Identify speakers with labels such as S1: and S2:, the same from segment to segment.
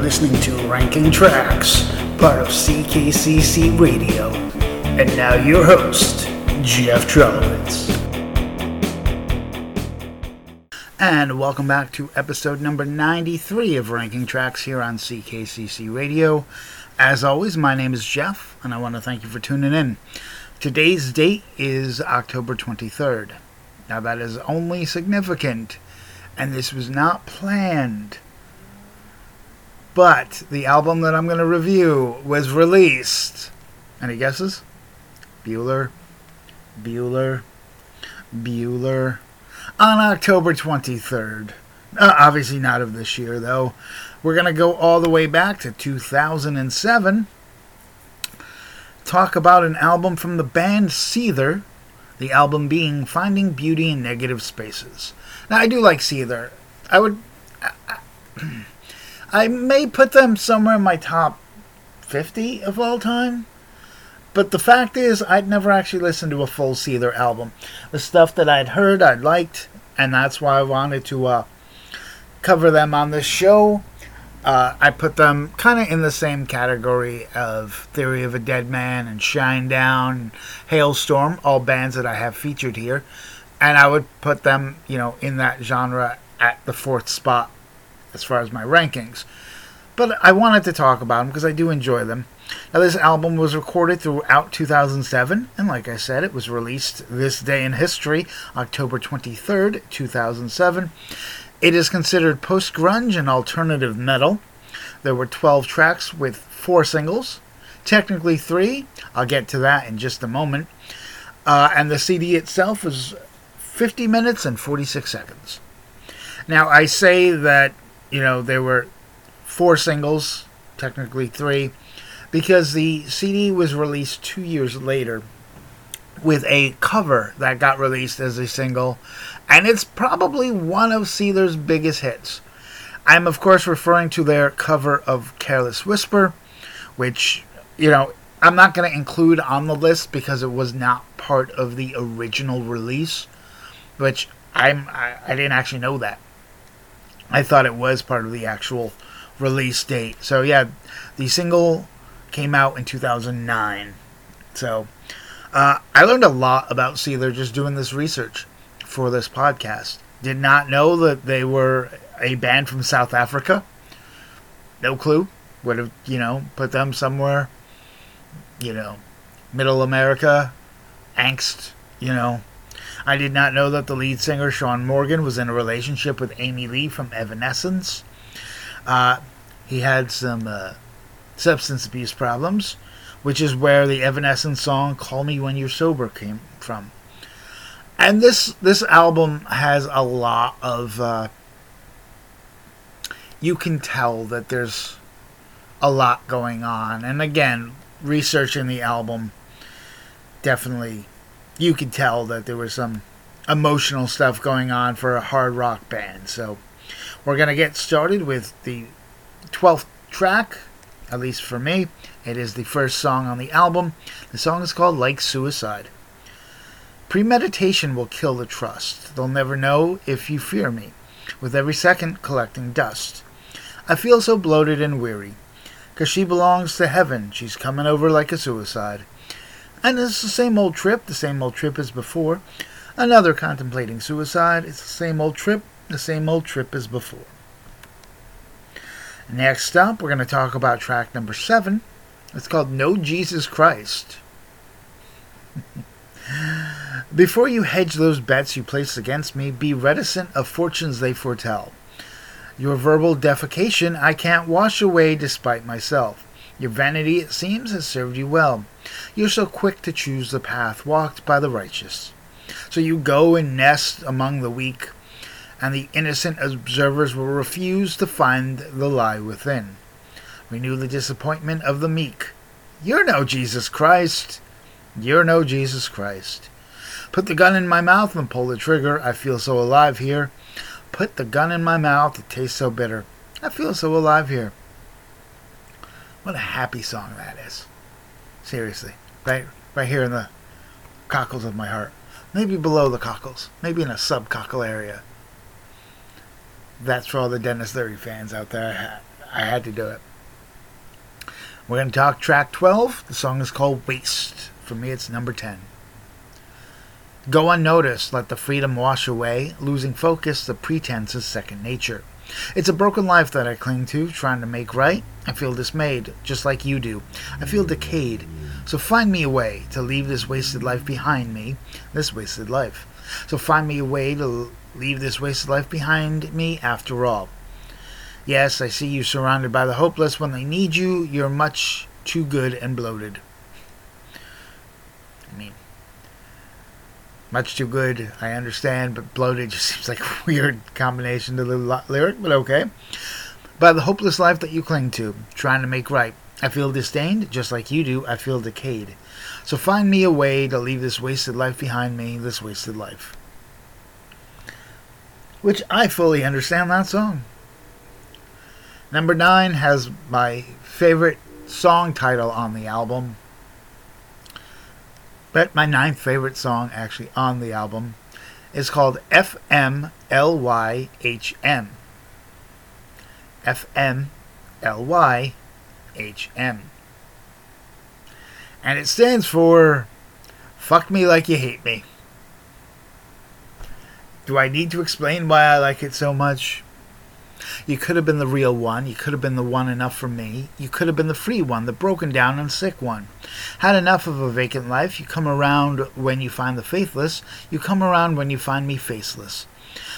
S1: listening to Ranking Tracks, part of CKCC Radio. And now your host, Jeff Trelowitz. And welcome back to episode number 93 of Ranking Tracks here on CKCC Radio. As always, my name is Jeff, and I want to thank you for tuning in. Today's date is October 23rd. Now, that is only significant, and this was not planned. But the album that I'm going to review was released. Any guesses? Bueller, Bueller, Bueller. On October 23rd. Uh, obviously not of this year, though. We're going to go all the way back to 2007. Talk about an album from the band Seether. The album being Finding Beauty in Negative Spaces. Now, I do like Seether. I would. I, I may put them somewhere in my top 50 of all time. But the fact is, I'd never actually listened to a full Seether album. The stuff that I'd heard, I liked, and that's why I wanted to uh, cover them on this show. Uh, I put them kind of in the same category of Theory of a Deadman and Shine Down, Halestorm, all bands that I have featured here. And I would put them, you know, in that genre at the fourth spot as far as my rankings. But I wanted to talk about them because I do enjoy them. Now, this album was recorded throughout 2007, and like I said, it was released this day in history, October 23rd, 2007. It is considered post grunge and alternative metal. There were 12 tracks with four singles, technically three. I'll get to that in just a moment. Uh, and the CD itself was 50 minutes and 46 seconds. Now, I say that, you know, there were four singles, technically three because the CD was released two years later with a cover that got released as a single, and it's probably one of Seether's biggest hits. I'm, of course, referring to their cover of Careless Whisper, which, you know, I'm not going to include on the list because it was not part of the original release, which I'm, I, I didn't actually know that. I thought it was part of the actual release date. So, yeah, the single came out in 2009. So uh, I learned a lot about Seether just doing this research for this podcast. Did not know that they were a band from South Africa. No clue. Would have, you know, put them somewhere, you know, middle America, angst, you know. I did not know that the lead singer, Shaun Morgan, was in a relationship with Amy Lee from Evanescence. Uh, he had some uh, substance abuse problems, which is where the Evanescence song "Call Me When You're Sober" came from. And this this album has a lot of. Uh, you can tell that there's a lot going on, and again, researching the album, definitely, you could tell that there was some emotional stuff going on for a hard rock band. So, we're gonna get started with the 12th track at least for me. It is the first song on the album. The song is called Like Suicide. Premeditation will kill the trust. They'll never know if you fear me, with every second collecting dust. I feel so bloated and weary, 'cause she belongs to heaven. She's coming over like a suicide. And it's the same old trip, the same old trip as before. Another contemplating suicide. It's the same old trip, the same old trip as before. Next up, we're going to talk about track number seven. It's called No Jesus Christ. Before you hedge those bets you place against me, be reticent of fortunes they foretell. Your verbal defecation I can't wash away despite myself. Your vanity, it seems, has served you well. You're so quick to choose the path walked by the righteous. So you go and nest among the weak, and the innocent observers will refuse to find the lie within. Renew the disappointment of the meek. You're no Jesus Christ. You're no Jesus Christ. Put the gun in my mouth and pull the trigger. I feel so alive here. Put the gun in my mouth. It tastes so bitter. I feel so alive here. What a happy song that is. Seriously. Right right here in the cockles of my heart. Maybe below the cockles. Maybe in a subcockle area that's for all the Denis Leary fans out there. I had to do it. We're going to talk track 12. The song is called Waste. For me, it's number 10. Go unnoticed, let the freedom wash away. Losing focus, the pretense is second nature. It's a broken life that I cling to, trying to make right. I feel dismayed, just like you do. I feel decayed. So find me a way to leave this wasted life behind me, this wasted life. So find me a way to leave this wasted life behind me after all. Yes, I see you surrounded by the hopeless. When they need you, you're much too good and bloated. I mean, much too good, I understand, but bloated just seems like a weird combination to the lyric, but okay. By the hopeless life that you cling to, trying to make right. I feel disdained, just like you do, I feel decayed. So find me a way to leave this wasted life behind me, this wasted life. Which I fully understand that song. Number nine has my favorite song title on the album, but my ninth favorite song actually on the album is called FMLYHM. FMLYHM. And it stands for Fuck Me Like You Hate Me. Do I need to explain why I like it so much? You could have been the real one. You could have been the one enough for me. You could have been the free one, the broken down and sick one. Had enough of a vacant life. You come around when you find the faithless. You come around when you find me faceless.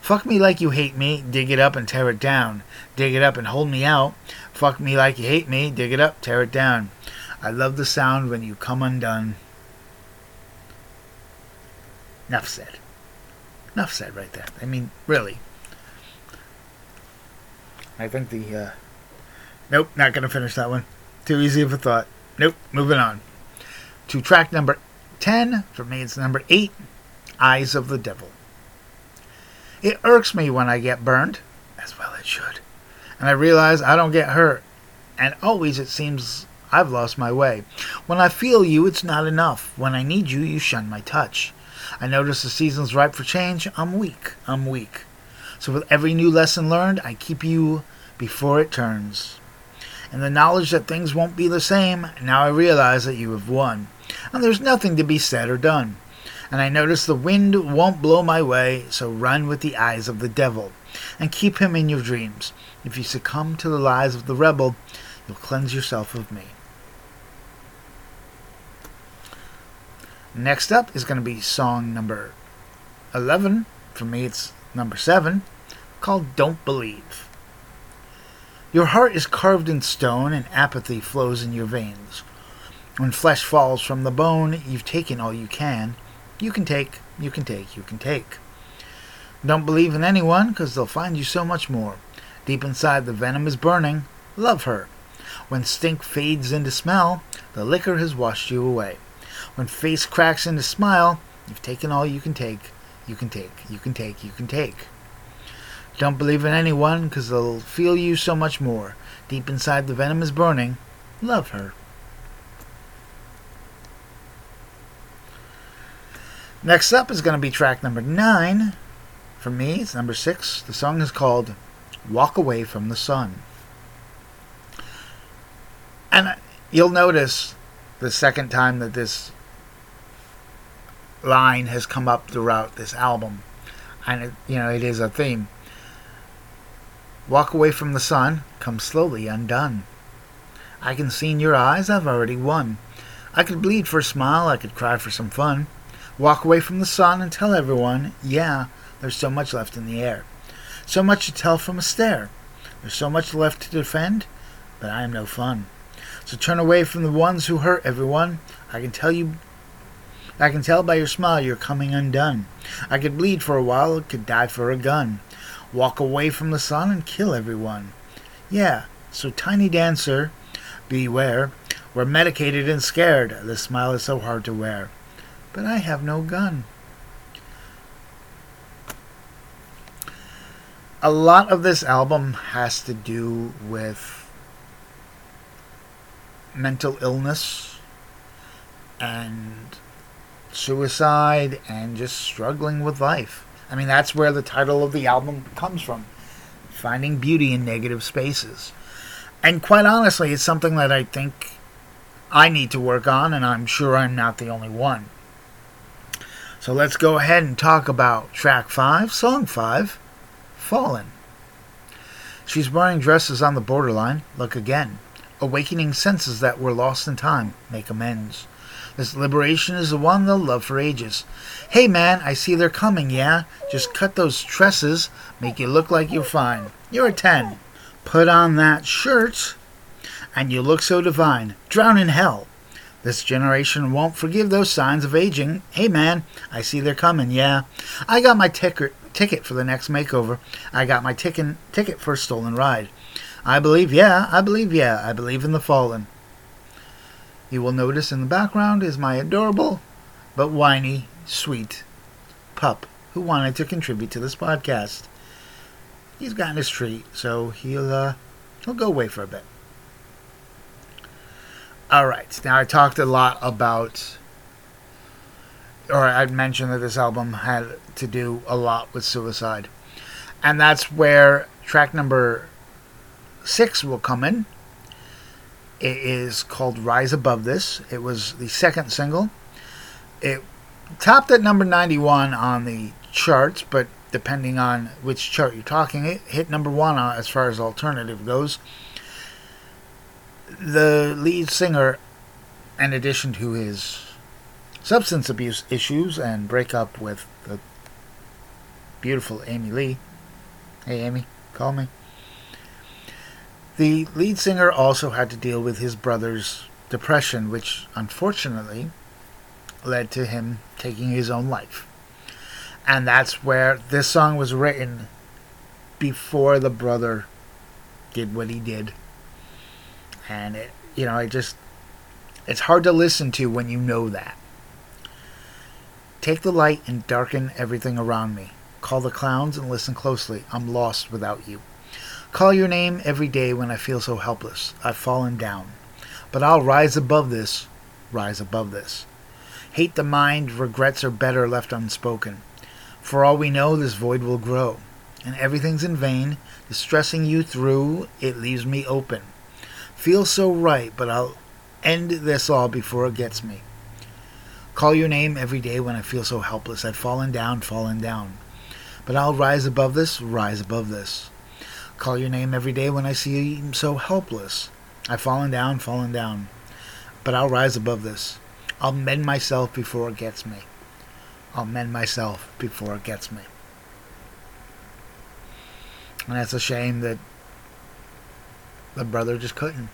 S1: Fuck me like you hate me, dig it up and tear it down. Dig it up and hold me out. Fuck me like you hate me, dig it up, tear it down. I love the sound when you come undone. Enough said. Enough said right there. I mean, really. I think the. Uh, nope, not going to finish that one. Too easy of a thought. Nope, moving on. To track number 10. For me, it's number 8 Eyes of the Devil. It irks me when I get burned, as well it should. And I realize I don't get hurt. And always it seems I've lost my way. When I feel you, it's not enough. When I need you, you shun my touch. I notice the season's ripe for change. I'm weak. I'm weak. So with every new lesson learned, I keep you before it turns. And the knowledge that things won't be the same, now I realize that you have won. And there's nothing to be said or done. And I notice the wind won't blow my way, so run with the eyes of the devil, and keep him in your dreams. If you succumb to the lies of the rebel, you'll cleanse yourself of me. Next up is going to be song number 11. For me, it's number 7, called Don't Believe. Your heart is carved in stone, and apathy flows in your veins. When flesh falls from the bone, you've taken all you can. You can take, you can take, you can take. Don't believe in anyone, because they'll find you so much more. Deep inside, the venom is burning. Love her. When stink fades into smell, the liquor has washed you away. When face cracks into smile, you've taken all you can take. You can take, you can take, you can take. Don't believe in anyone, because they'll feel you so much more. Deep inside, the venom is burning. Love her. Next up is going to be track number nine. For me, it's number six. The song is called Walk Away from the Sun. And uh, you'll notice the second time that this line has come up throughout this album. And, it, you know, it is a theme. Walk away from the sun, come slowly undone. I can see in your eyes I've already won. I could bleed for a smile, I could cry for some fun. Walk away from the sun and tell everyone, yeah, there's so much left in the air. So much to tell from a stare. There's so much left to defend, but I am no fun. So turn away from the ones who hurt everyone. I can tell you I can tell by your smile you're coming undone. I could bleed for a while, could die for a gun. Walk away from the sun and kill everyone. Yeah, so tiny dancer, beware. We're medicated and scared. The smile is so hard to wear but I have no gun. A lot of this album has to do with mental illness and suicide and just struggling with life. I mean, that's where the title of the album comes from finding beauty in negative spaces. And quite honestly, it's something that I think I need to work on, and I'm sure I'm not the only one. So let's go ahead and talk about track 5, song 5, Fallen. She's wearing dresses on the borderline. Look again. Awakening senses that were lost in time. Make amends. This liberation is the one they'll love for ages. Hey man, I see they're coming, yeah? Just cut those tresses, make you look like you're fine. You're a 10. Put on that shirt, and you look so divine. Drown in hell. This generation won't forgive those signs of aging. Hey man, I see they're coming, yeah. I got my ticket ticket for the next makeover. I got my ticket ticket for a stolen ride. I believe, yeah, I believe, yeah, I believe in the fallen. You will notice in the background is my adorable but whiny, sweet pup who wanted to contribute to this podcast. He's gotten his treat, so he'll uh, he'll go away for a bit. All right. Now I talked a lot about, or I mentioned that this album had to do a lot with suicide, and that's where track number six will come in. It is called "Rise Above This." It was the second single. It topped at number 91 on the charts, but depending on which chart you're talking, it hit number one as far as alternative goes the lead singer, in addition to his substance abuse issues and breakup with the beautiful Amy Lee. Hey, Amy, call me. The lead singer also had to deal with his brother's depression, which unfortunately led to him taking his own life. And that's where this song was written before the brother did what he did. And it you know it just it's hard to listen to when you know that. Take the light and darken everything around me. Call the clowns and listen closely. I'm lost without you call your name every day when i feel so helpless i've fallen down but i'll rise above this rise above this hate the mind regrets are better left unspoken for all we know this void will grow and everything's in vain distressing you through it leaves me open Feels so right, but I'll end this all before it gets me. Call your name every day when I feel so helpless. I've fallen down, fallen down. But I'll rise above this, rise above this. Call your name every day when I see you so helpless. I've fallen down, fallen down. But I'll rise above this. I'll mend myself before it gets me. I'll mend myself before it gets me. And that's a shame that the brother just couldn't.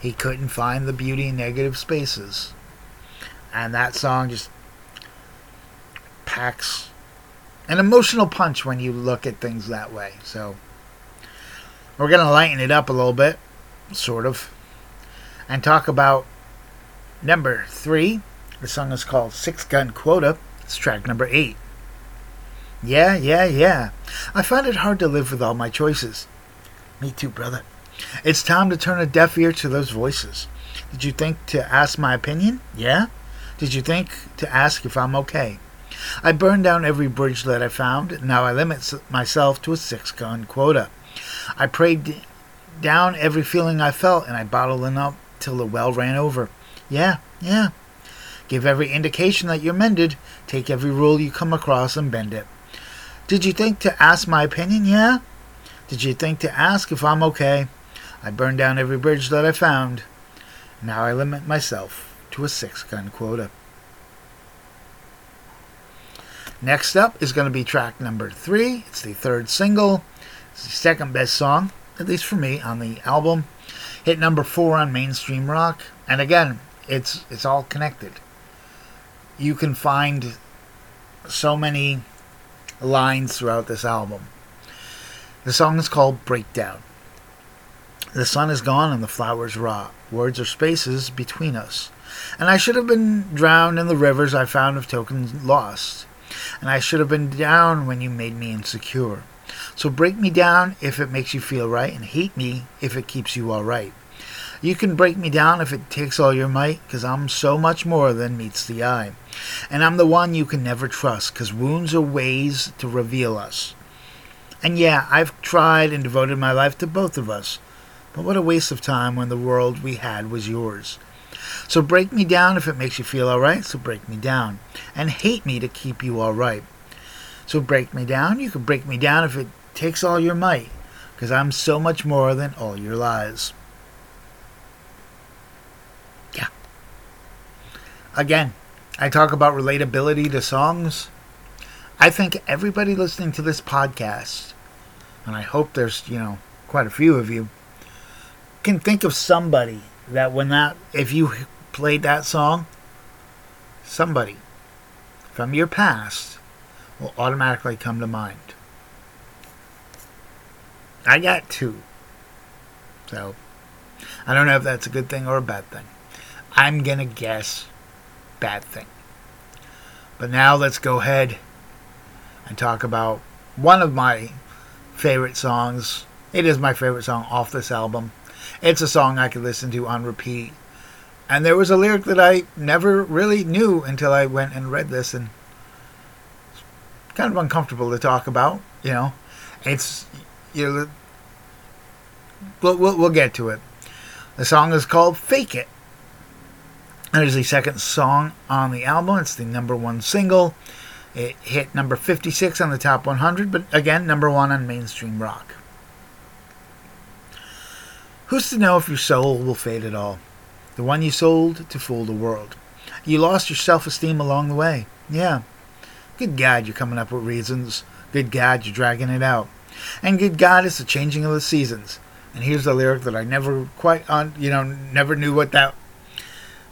S1: He couldn't find the beauty in negative spaces. And that song just packs an emotional punch when you look at things that way. So we're going to lighten it up a little bit, sort of, and talk about number three. The song is called Six Gun Quota. It's track number eight. Yeah, yeah, yeah. I find it hard to live with all my choices. Me too, brother. It's time to turn a deaf ear to those voices. Did you think to ask my opinion? Yeah? Did you think to ask if I'm okay? I burned down every bridge that I found. Now I limit myself to a six gun quota. I prayed down every feeling I felt and I bottled it up till the well ran over. Yeah, yeah. Give every indication that you're mended. Take every rule you come across and bend it. Did you think to ask my opinion? Yeah? Did you think to ask if I'm okay? I burned down every bridge that I found. Now I limit myself to a six gun quota. Next up is going to be track number three. It's the third single. It's the second best song, at least for me, on the album. Hit number four on mainstream rock. And again, it's it's all connected. You can find so many lines throughout this album. The song is called Breakdown. The sun is gone and the flowers rot. Words are spaces between us. And I should have been drowned in the rivers I found of tokens lost. And I should have been down when you made me insecure. So break me down if it makes you feel right, and hate me if it keeps you alright. You can break me down if it takes all your might, 'cause I'm so much more than meets the eye. And I'm the one you can never trust, 'cause wounds are ways to reveal us. And yeah, I've tried and devoted my life to both of us, But what a waste of time when the world we had was yours. So break me down if it makes you feel alright, so break me down. And hate me to keep you alright. So break me down, you can break me down if it takes all your might, because I'm so much more than all your lies. Yeah. Again, I talk about relatability to songs. I think everybody listening to this podcast, and I hope there's, you know, quite a few of you, can think of somebody that when that, if you played that song, somebody from your past will automatically come to mind. I got two. So, I don't know if that's a good thing or a bad thing. I'm going to guess bad thing. But now let's go ahead and talk about one of my favorite songs. It is my favorite song off this album. It's a song I could listen to on repeat. And there was a lyric that I never really knew until I went and read this, and it's kind of uncomfortable to talk about. You know, it's you know, we'll, we'll, we'll get to it. The song is called "Fake It." It is the second song on the album. It's the number one single. It hit number 56 on the top 100, but again, number one on mainstream rock. Who's to know if your soul will fade at all? The one you sold to fool the world. You lost your self esteem along the way. Yeah. Good God, you're coming up with reasons. Good God, you're dragging it out. And good God, it's the changing of the seasons. And here's the lyric that I never quite on, you know, never knew what that,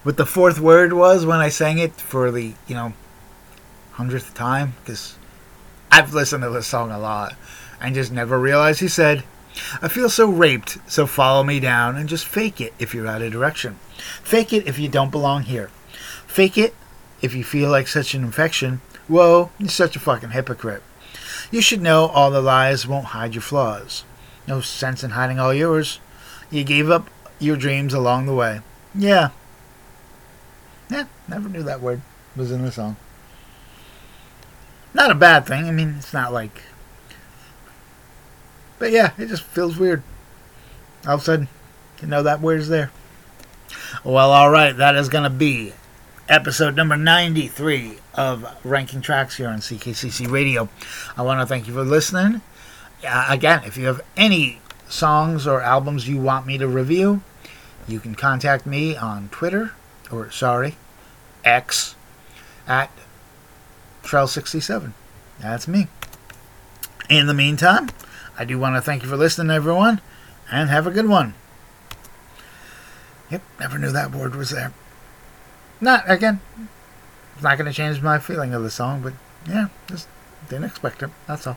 S1: what the fourth word was when I sang it for the, you know, hundredth time because I've listened to this song a lot and just never realized he said, I feel so raped, so follow me down and just fake it if you're out of direction. Fake it if you don't belong here. Fake it if you feel like such an infection. Whoa, you're such a fucking hypocrite. You should know all the lies won't hide your flaws. No sense in hiding all yours. You gave up your dreams along the way. Yeah. Yeah, never knew that word was in the song. Not a bad thing. I mean, it's not like. But yeah, it just feels weird. All of a sudden, you know that word's there. Well, alright, that is going to be episode number 93 of Ranking Tracks here on CKCC Radio. I want to thank you for listening. Uh, again, if you have any songs or albums you want me to review, you can contact me on Twitter, or sorry, X, at Trail67. That's me. In the meantime, I do want to thank you for listening, everyone, and have a good one. Yep, never knew that word was there. Not, again, it's not going to change my feeling of the song, but yeah, just didn't expect it. That's all.